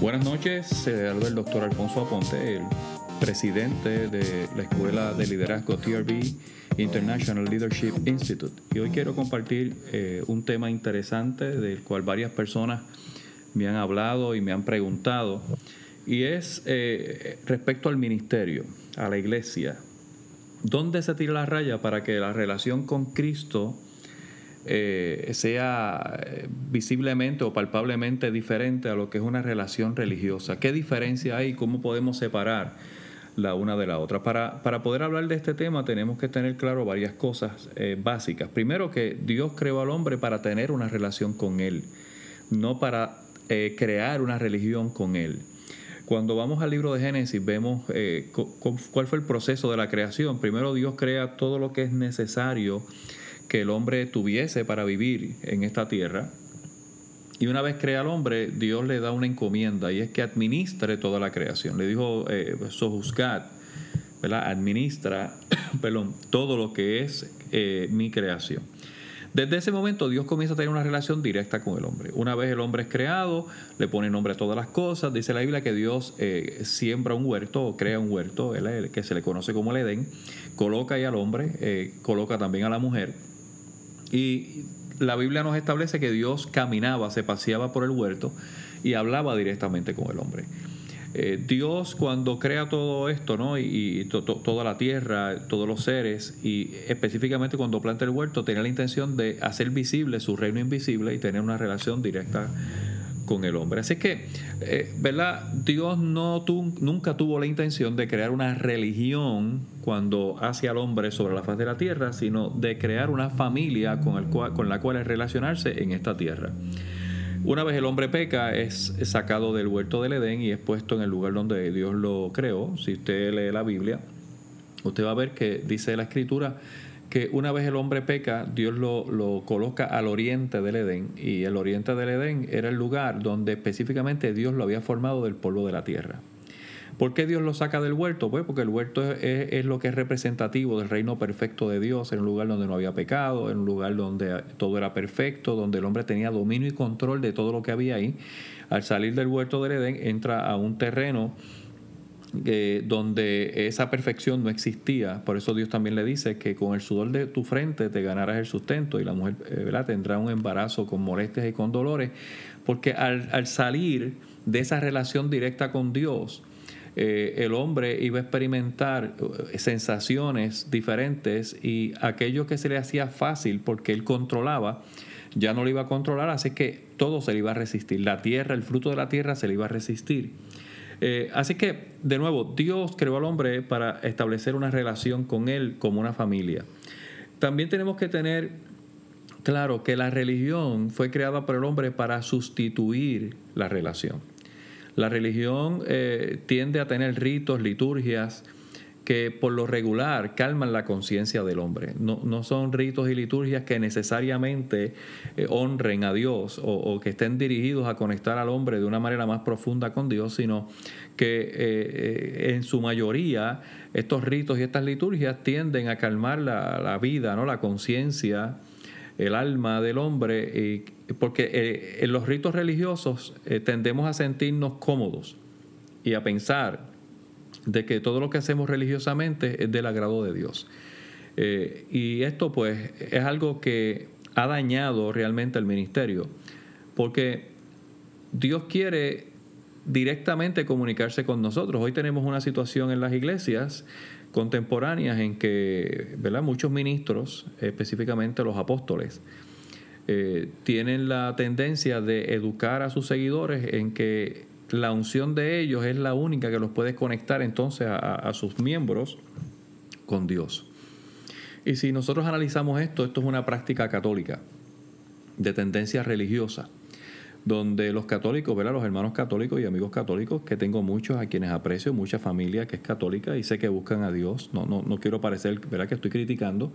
Buenas noches, el doctor Alfonso Aponte, el presidente de la Escuela de Liderazgo TRB International Leadership Institute. Y hoy quiero compartir eh, un tema interesante del cual varias personas me han hablado y me han preguntado, y es eh, respecto al ministerio, a la iglesia. ¿Dónde se tira la raya para que la relación con Cristo eh, sea eh, visiblemente o palpablemente diferente a lo que es una relación religiosa. ¿Qué diferencia hay? ¿Cómo podemos separar la una de la otra? Para, para poder hablar de este tema tenemos que tener claro varias cosas eh, básicas. Primero que Dios creó al hombre para tener una relación con Él, no para crear una religión con Él. Cuando vamos al libro de Génesis vemos cuál fue el proceso de la creación. Primero Dios crea todo lo que es necesario que el hombre tuviese para vivir en esta tierra. Y una vez crea al hombre, Dios le da una encomienda y es que administre toda la creación. Le dijo eh, ¿verdad? administra perdón, todo lo que es eh, mi creación. Desde ese momento Dios comienza a tener una relación directa con el hombre. Una vez el hombre es creado, le pone nombre a todas las cosas. Dice la Biblia que Dios eh, siembra un huerto o crea un huerto, que se le conoce como el Edén, coloca ahí al hombre, eh, coloca también a la mujer y la Biblia nos establece que Dios caminaba, se paseaba por el huerto y hablaba directamente con el hombre. Eh, Dios cuando crea todo esto, ¿no? Y, toda la tierra, todos los seres, y específicamente cuando planta el huerto, tenía la intención de hacer visible su reino invisible y tener una relación directa con el hombre. Así que, eh, ¿verdad? Dios no nunca tuvo la intención de crear una religión cuando hace al hombre sobre la faz de la tierra, sino de crear una familia con, el cual, con la cual relacionarse en esta tierra. Una vez el hombre peca, es sacado del huerto del Edén y es puesto en el lugar donde Dios lo creó. Si usted lee la Biblia, usted va a ver que dice la escritura que una vez el hombre peca, Dios lo, coloca al oriente del Edén y el oriente del Edén era el lugar donde específicamente Dios lo había formado del polvo de la tierra. ¿Por qué Dios lo saca del huerto? Pues porque el huerto es, lo que es representativo del reino perfecto de Dios, en un lugar donde no había pecado, en un lugar donde todo era perfecto, donde el hombre tenía dominio y control de todo lo que había ahí. Al salir del huerto del Edén entra a un terreno eh, donde esa perfección no existía. Por eso Dios también le dice que con el sudor de tu frente te ganarás el sustento y la mujer eh, tendrá un embarazo con molestias y con dolores, porque al, salir de esa relación directa con Dios, eh, el hombre iba a experimentar sensaciones diferentes y aquello que se le hacía fácil porque él controlaba, ya no lo iba a controlar, así que todo se le iba a resistir. La tierra, el fruto de la tierra se le iba a resistir. Eh, así que, de nuevo, Dios creó al hombre para establecer una relación con él como una familia. También tenemos que tener claro que la religión fue creada por el hombre para sustituir la relación. La religión eh, tiende a tener ritos, liturgias, que por lo regular calman la conciencia del hombre. No, son ritos y liturgias que necesariamente eh, honren a Dios o, que estén dirigidos a conectar al hombre de una manera más profunda con Dios, sino que eh, eh, en su mayoría estos ritos y estas liturgias tienden a calmar la, vida, ¿no? la conciencia, el alma del hombre, porque en los ritos religiosos tendemos a sentirnos cómodos y a pensar de que todo lo que hacemos religiosamente es del agrado de Dios. Eh, y esto pues es algo que ha dañado realmente el ministerio, porque Dios quiere directamente comunicarse con nosotros. Hoy tenemos una situación en las iglesias contemporáneas en que ¿verdad? muchos ministros, específicamente los apóstoles, eh, tienen la tendencia de educar a sus seguidores en que la unción de ellos es la única que los puede conectar entonces a, sus miembros con Dios. Y si nosotros analizamos esto, esto es una práctica católica de tendencia religiosa, donde los católicos, ¿verdad? los hermanos católicos y amigos católicos, que tengo muchos a quienes aprecio, mucha familia que es católica y sé que buscan a Dios, no, no, no quiero parecer que estoy criticando,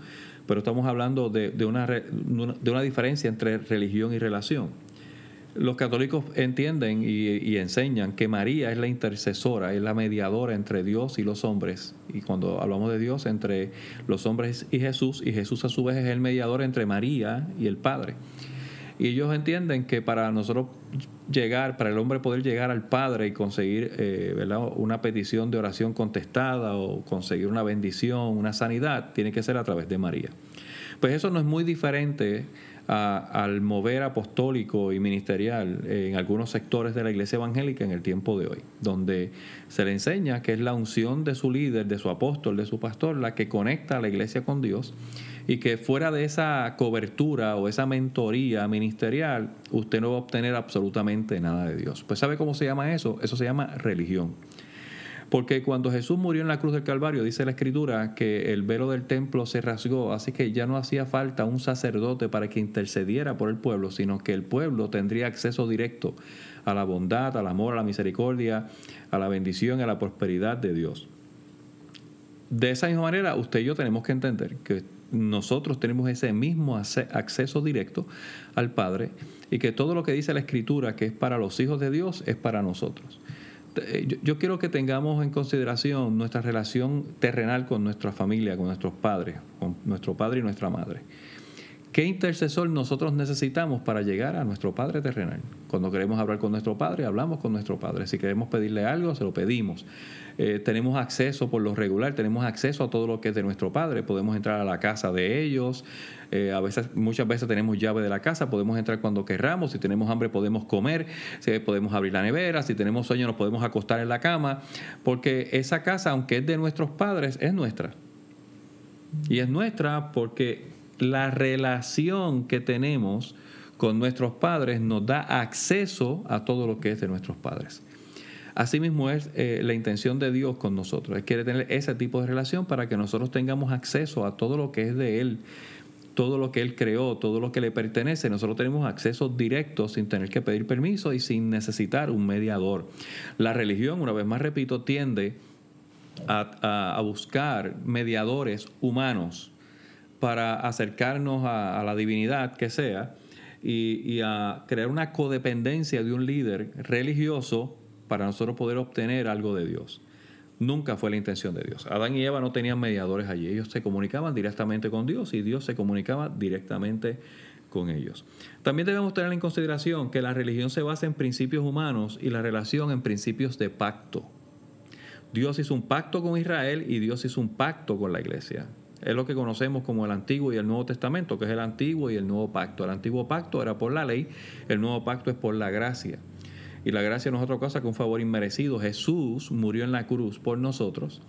pero estamos hablando de, de, una, de una diferencia entre religión y relación los católicos entienden y, enseñan que María es la intercesora, es la mediadora entre Dios y los hombres. Y cuando hablamos de Dios, entre los hombres y Jesús, y Jesús a su vez es el mediador entre María y el Padre. Y ellos entienden que para nosotros llegar, para el hombre poder llegar al Padre y conseguir eh, una petición de oración contestada o conseguir una bendición, una sanidad, tiene que ser a través de María. Pues eso no es muy diferente al mover apostólico y ministerial en algunos sectores de la iglesia evangélica en el tiempo de hoy, donde se le enseña que es la unción de su líder, de su apóstol, de su pastor, la que conecta a la iglesia con Dios y que fuera de esa cobertura o esa mentoría ministerial, usted no va a obtener absolutamente nada de Dios. Pues ¿sabe cómo se llama eso? Eso se llama religión. Porque cuando Jesús murió en la cruz del Calvario, dice la Escritura que el velo del templo se rasgó, así que ya no hacía falta un sacerdote para que intercediera por el pueblo, sino que el pueblo tendría acceso directo a la bondad, al amor, a la misericordia, a la bendición, a la prosperidad de Dios. De esa misma manera, usted y yo tenemos que entender que nosotros tenemos ese mismo acceso directo al Padre y que todo lo que dice la Escritura que es para los hijos de Dios es para nosotros. Eh, yo, quiero que tengamos en consideración nuestra relación terrenal con nuestra familia, con nuestros padres, con nuestro padre y nuestra madre. ¿Qué intercesor nosotros necesitamos para llegar a nuestro Padre terrenal? Cuando queremos hablar con nuestro Padre, hablamos con nuestro Padre. Si queremos pedirle algo, se lo pedimos. Eh, tenemos acceso por lo regular, tenemos acceso a todo lo que es de nuestro Padre. Podemos entrar a la casa de ellos. Eh, a veces, muchas veces tenemos llave de la casa, podemos entrar cuando querramos. Si tenemos hambre, podemos comer. Si podemos abrir la nevera. Si tenemos sueño, nos podemos acostar en la cama. Porque esa casa, aunque es de nuestros padres, es nuestra. Y es nuestra porque la relación que tenemos con nuestros padres nos da acceso a todo lo que es de nuestros padres. Asimismo es eh, la intención de Dios con nosotros. Él quiere tener ese tipo de relación para que nosotros tengamos acceso a todo lo que es de Él, todo lo que Él creó, todo lo que le pertenece. Nosotros tenemos acceso directo sin tener que pedir permiso y sin necesitar un mediador. La religión, una vez más repito, tiende a buscar mediadores humanos para acercarnos a, la divinidad que sea y, a crear una codependencia de un líder religioso para nosotros poder obtener algo de Dios. Nunca fue la intención de Dios. Adán y Eva no tenían mediadores allí. Ellos se comunicaban directamente con Dios y Dios se comunicaba directamente con ellos. También debemos tener en consideración que la religión se basa en principios humanos y la relación en principios de pacto. Dios hizo un pacto con Israel y Dios hizo un pacto con la iglesia. Es lo que conocemos como el Antiguo y el Nuevo Testamento, que es el Antiguo y el Nuevo Pacto. El Antiguo Pacto era por la ley, el Nuevo Pacto es por la gracia. Y la gracia no es otra cosa que un favor inmerecido. Jesús murió en la cruz por nosotros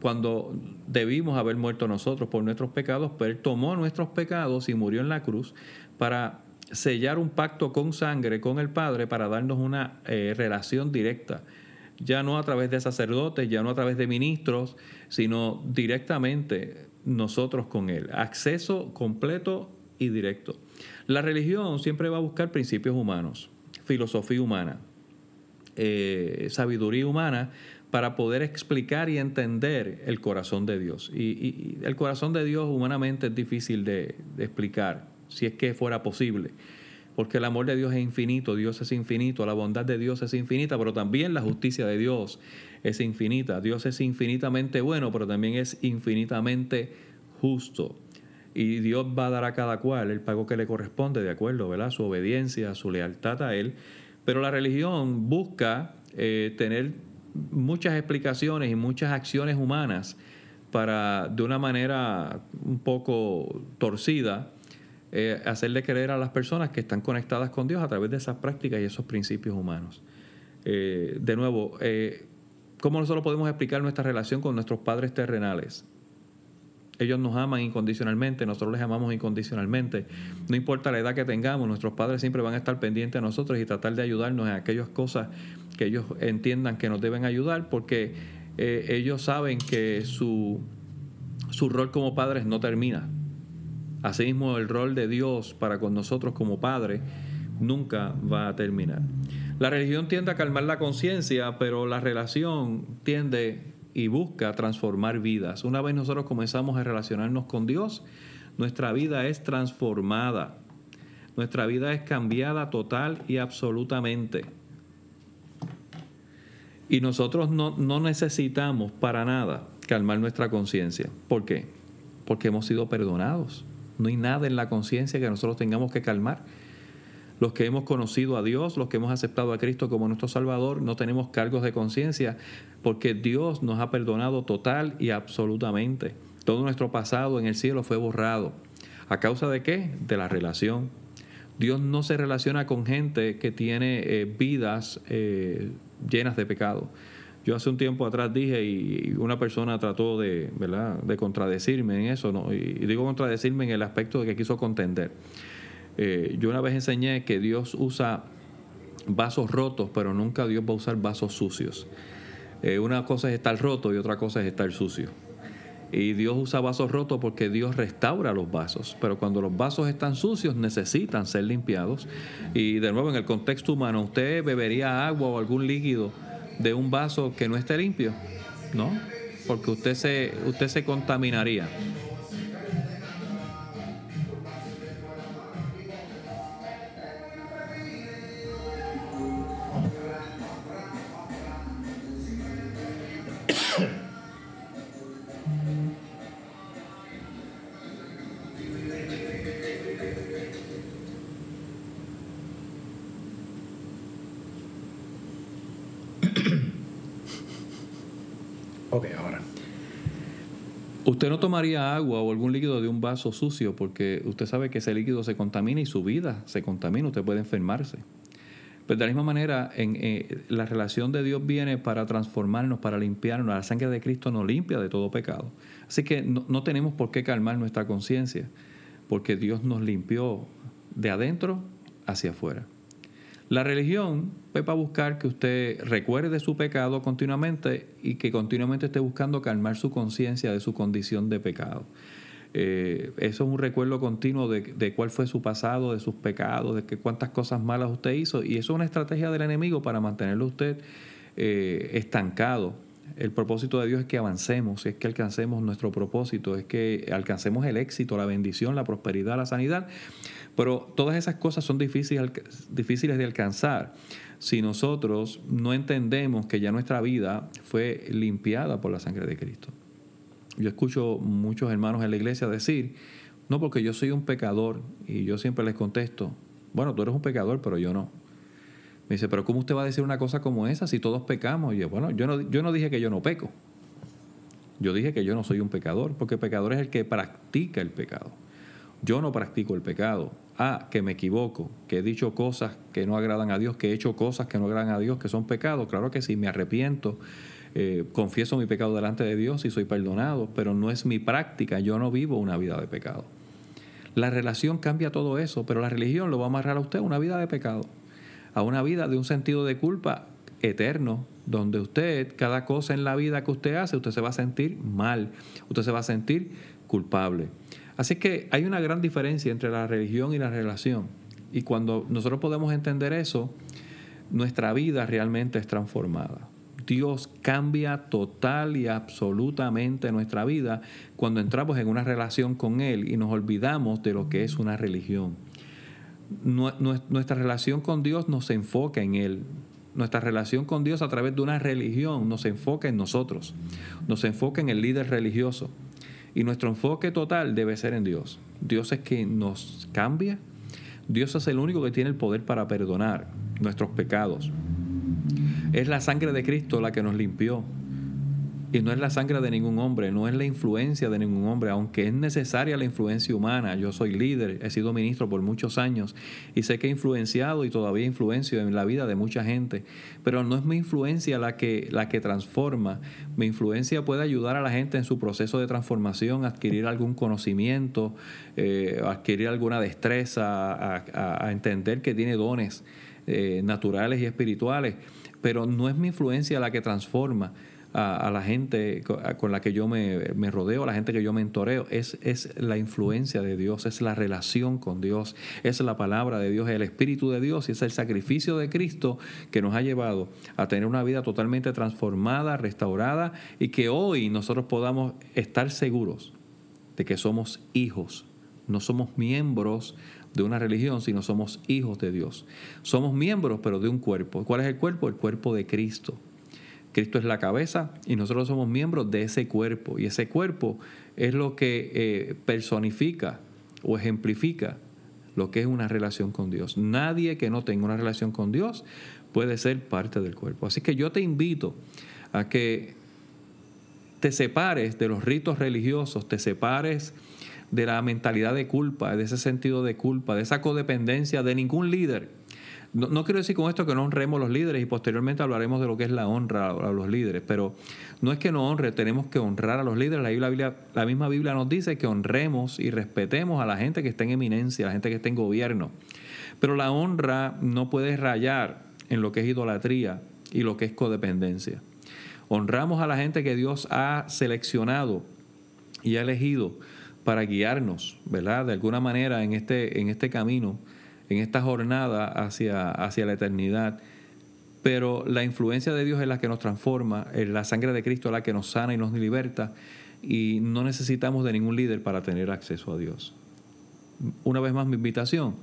cuando debimos haber muerto nosotros por nuestros pecados, pero Él tomó nuestros pecados y murió en la cruz para sellar un pacto con sangre con el Padre para darnos una eh, relación directa ya no a través de sacerdotes, ya no a través de ministros, sino directamente nosotros con Él. Acceso completo y directo. La religión siempre va a buscar principios humanos, filosofía humana, eh, sabiduría humana para poder explicar y entender el corazón de Dios. Y, el corazón de Dios humanamente es difícil de explicar, si es que fuera posible porque el amor de Dios es infinito, Dios es infinito, la bondad de Dios es infinita, pero también la justicia de Dios es infinita. Dios es infinitamente bueno, pero también es infinitamente justo. Y Dios va a dar a cada cual el pago que le corresponde, de acuerdo, ¿verdad? Su obediencia, su lealtad a Él. Pero la religión busca eh, tener muchas explicaciones y muchas acciones humanas para, de una manera un poco torcida, eh, hacerle creer a las personas que están conectadas con Dios a través de esas prácticas y esos principios humanos. Eh, de nuevo, eh, ¿cómo nosotros podemos explicar nuestra relación con nuestros padres terrenales? Ellos nos aman incondicionalmente, nosotros les amamos incondicionalmente. No importa la edad que tengamos, nuestros padres siempre van a estar pendientes de nosotros y tratar de ayudarnos en aquellas cosas que ellos entiendan que nos deben ayudar, porque ellos saben que su, su rol como padres no termina. Asimismo, el rol de Dios para con nosotros como Padre nunca va a terminar. La religión tiende a calmar la conciencia, pero la relación tiende y busca transformar vidas. Una vez nosotros comenzamos a relacionarnos con Dios, nuestra vida es transformada. Nuestra vida es cambiada total y absolutamente. Y nosotros no, no necesitamos para nada calmar nuestra conciencia. ¿Por qué? Porque hemos sido perdonados. No hay nada en la conciencia que nosotros tengamos que calmar. los que hemos conocido a Dios, los que hemos aceptado a Cristo como nuestro Salvador, no tenemos cargos de conciencia porque Dios nos ha perdonado total y absolutamente. Todo nuestro pasado en el cielo fue borrado. ¿A causa de qué? De la relación. Dios no se relaciona con gente que tiene eh, vidas eh, llenas de pecado. Yo hace un tiempo atrás dije y una persona trató de, ¿verdad? de contradecirme en eso, ¿no? y digo contradecirme en el aspecto de que quiso contender. Eh, yo una vez enseñé que Dios usa vasos rotos, pero nunca Dios va a usar vasos sucios. Eh, una cosa es estar roto y otra cosa es estar sucio. Y Dios usa vasos rotos porque Dios restaura los vasos. Pero cuando los vasos están sucios necesitan ser limpiados. Y de nuevo en el contexto humano, ¿usted bebería agua o algún líquido de un vaso que no esté limpio? ¿No? Porque usted se, usted se contaminaría. Usted no tomaría agua o algún líquido de un vaso sucio porque usted sabe que ese líquido se contamina y su vida se contamina, usted puede enfermarse. Pero de la misma manera, en, eh, la relación de Dios viene para transformarnos, para limpiarnos. La sangre de Cristo nos limpia de todo pecado. Así que no tenemos por qué calmar nuestra conciencia, porque Dios nos limpió de adentro hacia afuera. La religión es para buscar que usted recuerde su pecado continuamente y que continuamente esté buscando calmar su conciencia de su condición de pecado. Eh, eso es un recuerdo continuo de, cuál fue su pasado, de sus pecados, de que cuántas cosas malas usted hizo. Y eso es una estrategia del enemigo para mantenerlo usted eh, estancado. El propósito de Dios es que avancemos, es que alcancemos nuestro propósito, es que alcancemos el éxito, la bendición, la prosperidad, la sanidad. Pero todas esas cosas son difíciles, de alcanzar si nosotros no entendemos que ya nuestra vida fue limpiada por la sangre de Cristo. Yo escucho muchos hermanos en la iglesia decir, no, porque yo soy un pecador, y yo siempre les contesto, bueno, tú eres un pecador, pero yo no. Me dice, pero ¿cómo usted va a decir una cosa como esa si todos pecamos? Y yo, bueno, yo no, yo no dije que yo no peco. Yo dije que yo no soy un pecador, porque pecador es el que practica el pecado. Yo no practico el pecado. Ah, que me equivoco, que he dicho cosas que no agradan a Dios, que he hecho cosas que no agradan a Dios, que son pecados. Claro que sí, me arrepiento, eh, confieso mi pecado delante de Dios y soy perdonado, pero no es mi práctica, yo no vivo una vida de pecado. La relación cambia todo eso, pero la religión lo va a amarrar a usted una vida de pecado, a una vida de un sentido de culpa eterno, donde usted, cada cosa en la vida que usted hace, usted se va a sentir mal, usted se va a sentir culpable. Así que hay una gran diferencia entre la religión y la relación. Y cuando nosotros podemos entender eso, nuestra vida realmente es transformada. Dios cambia total y absolutamente nuestra vida cuando entramos en una relación con Él y nos olvidamos de lo que es una religión. Nuestra relación con Dios nos enfoca en Él. Nuestra relación con Dios a través de una religión nos enfoca en nosotros, nos enfoca en el líder religioso. Y nuestro enfoque total debe ser en Dios. Dios es quien nos cambia. Dios es el único que tiene el poder para perdonar nuestros pecados. Es la sangre de Cristo la que nos limpió. Y no es la sangre de ningún hombre, no es la influencia de ningún hombre, aunque es necesaria la influencia humana. Yo soy líder, he sido ministro por muchos años y sé que he influenciado y todavía influencio en la vida de mucha gente, pero no es mi influencia la que, la que transforma. Mi influencia puede ayudar a la gente en su proceso de transformación, adquirir algún conocimiento, eh, adquirir alguna destreza, a, entender que tiene dones eh, naturales y espirituales, pero no es mi influencia la que transforma a, la gente con la que yo me, rodeo, a la gente que yo mentoreo, es, es la influencia de Dios, es la relación con Dios, es la palabra de Dios, es el Espíritu de Dios y es el sacrificio de Cristo que nos ha llevado a tener una vida totalmente transformada, restaurada y que hoy nosotros podamos estar seguros de que somos hijos, no somos miembros de una religión, sino somos hijos de Dios. Somos miembros, pero de un cuerpo. ¿Cuál es el cuerpo? El cuerpo de Cristo. Cristo es la cabeza y nosotros somos miembros de ese cuerpo. Y ese cuerpo es lo que eh, personifica o ejemplifica lo que es una relación con Dios. Nadie que no tenga una relación con Dios puede ser parte del cuerpo. Así que yo te invito a que te separes de los ritos religiosos, te separes de la mentalidad de culpa, de ese sentido de culpa, de esa codependencia de ningún líder. No, quiero decir con esto que no honremos los líderes y posteriormente hablaremos de lo que es la honra a los líderes, pero no es que no honre, tenemos que honrar a los líderes. La misma Biblia nos dice que honremos y respetemos a la gente que está en eminencia, a la gente que está en gobierno. Pero la honra no puede rayar en lo que es idolatría y lo que es codependencia. Honramos a la gente que Dios ha seleccionado y ha elegido para guiarnos, ¿verdad? De alguna manera en este, en este camino, en esta jornada hacia, hacia la eternidad. Pero la influencia de Dios es la que nos transforma, la sangre de Cristo es la que nos sana y nos liberta, y no necesitamos de ningún líder para tener acceso a Dios. Una vez más mi invitación,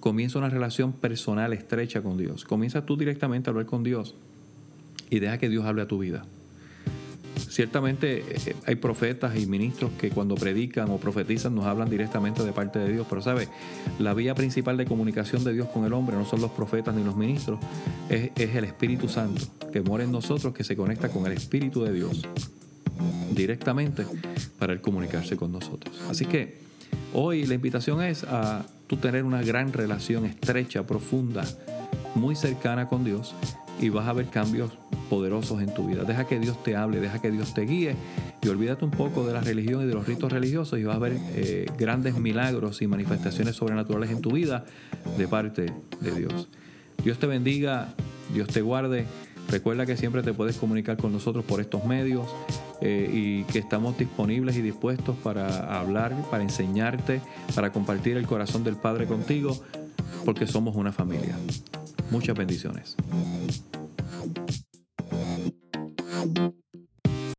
comienza una relación personal estrecha con Dios. Comienza tú directamente a hablar con Dios y deja que Dios hable a tu vida. Ciertamente eh, hay profetas y ministros que cuando predican o profetizan nos hablan directamente de parte de Dios, pero sabe, la vía principal de comunicación de Dios con el hombre no son los profetas ni los ministros, es, es el Espíritu Santo que mora en nosotros, que se conecta con el Espíritu de Dios directamente para él comunicarse con nosotros. Así que hoy la invitación es a tú tener una gran relación estrecha, profunda, muy cercana con Dios y vas a ver cambios poderosos en tu vida. Deja que Dios te hable, deja que Dios te guíe y olvídate un poco de la religión y de los ritos religiosos y vas a ver eh, grandes milagros y manifestaciones sobrenaturales en tu vida de parte de Dios. Dios te bendiga, Dios te guarde. Recuerda que siempre te puedes comunicar con nosotros por estos medios eh, y que estamos disponibles y dispuestos para hablar, para enseñarte, para compartir el corazón del Padre contigo, porque somos una familia. Muchas bendiciones.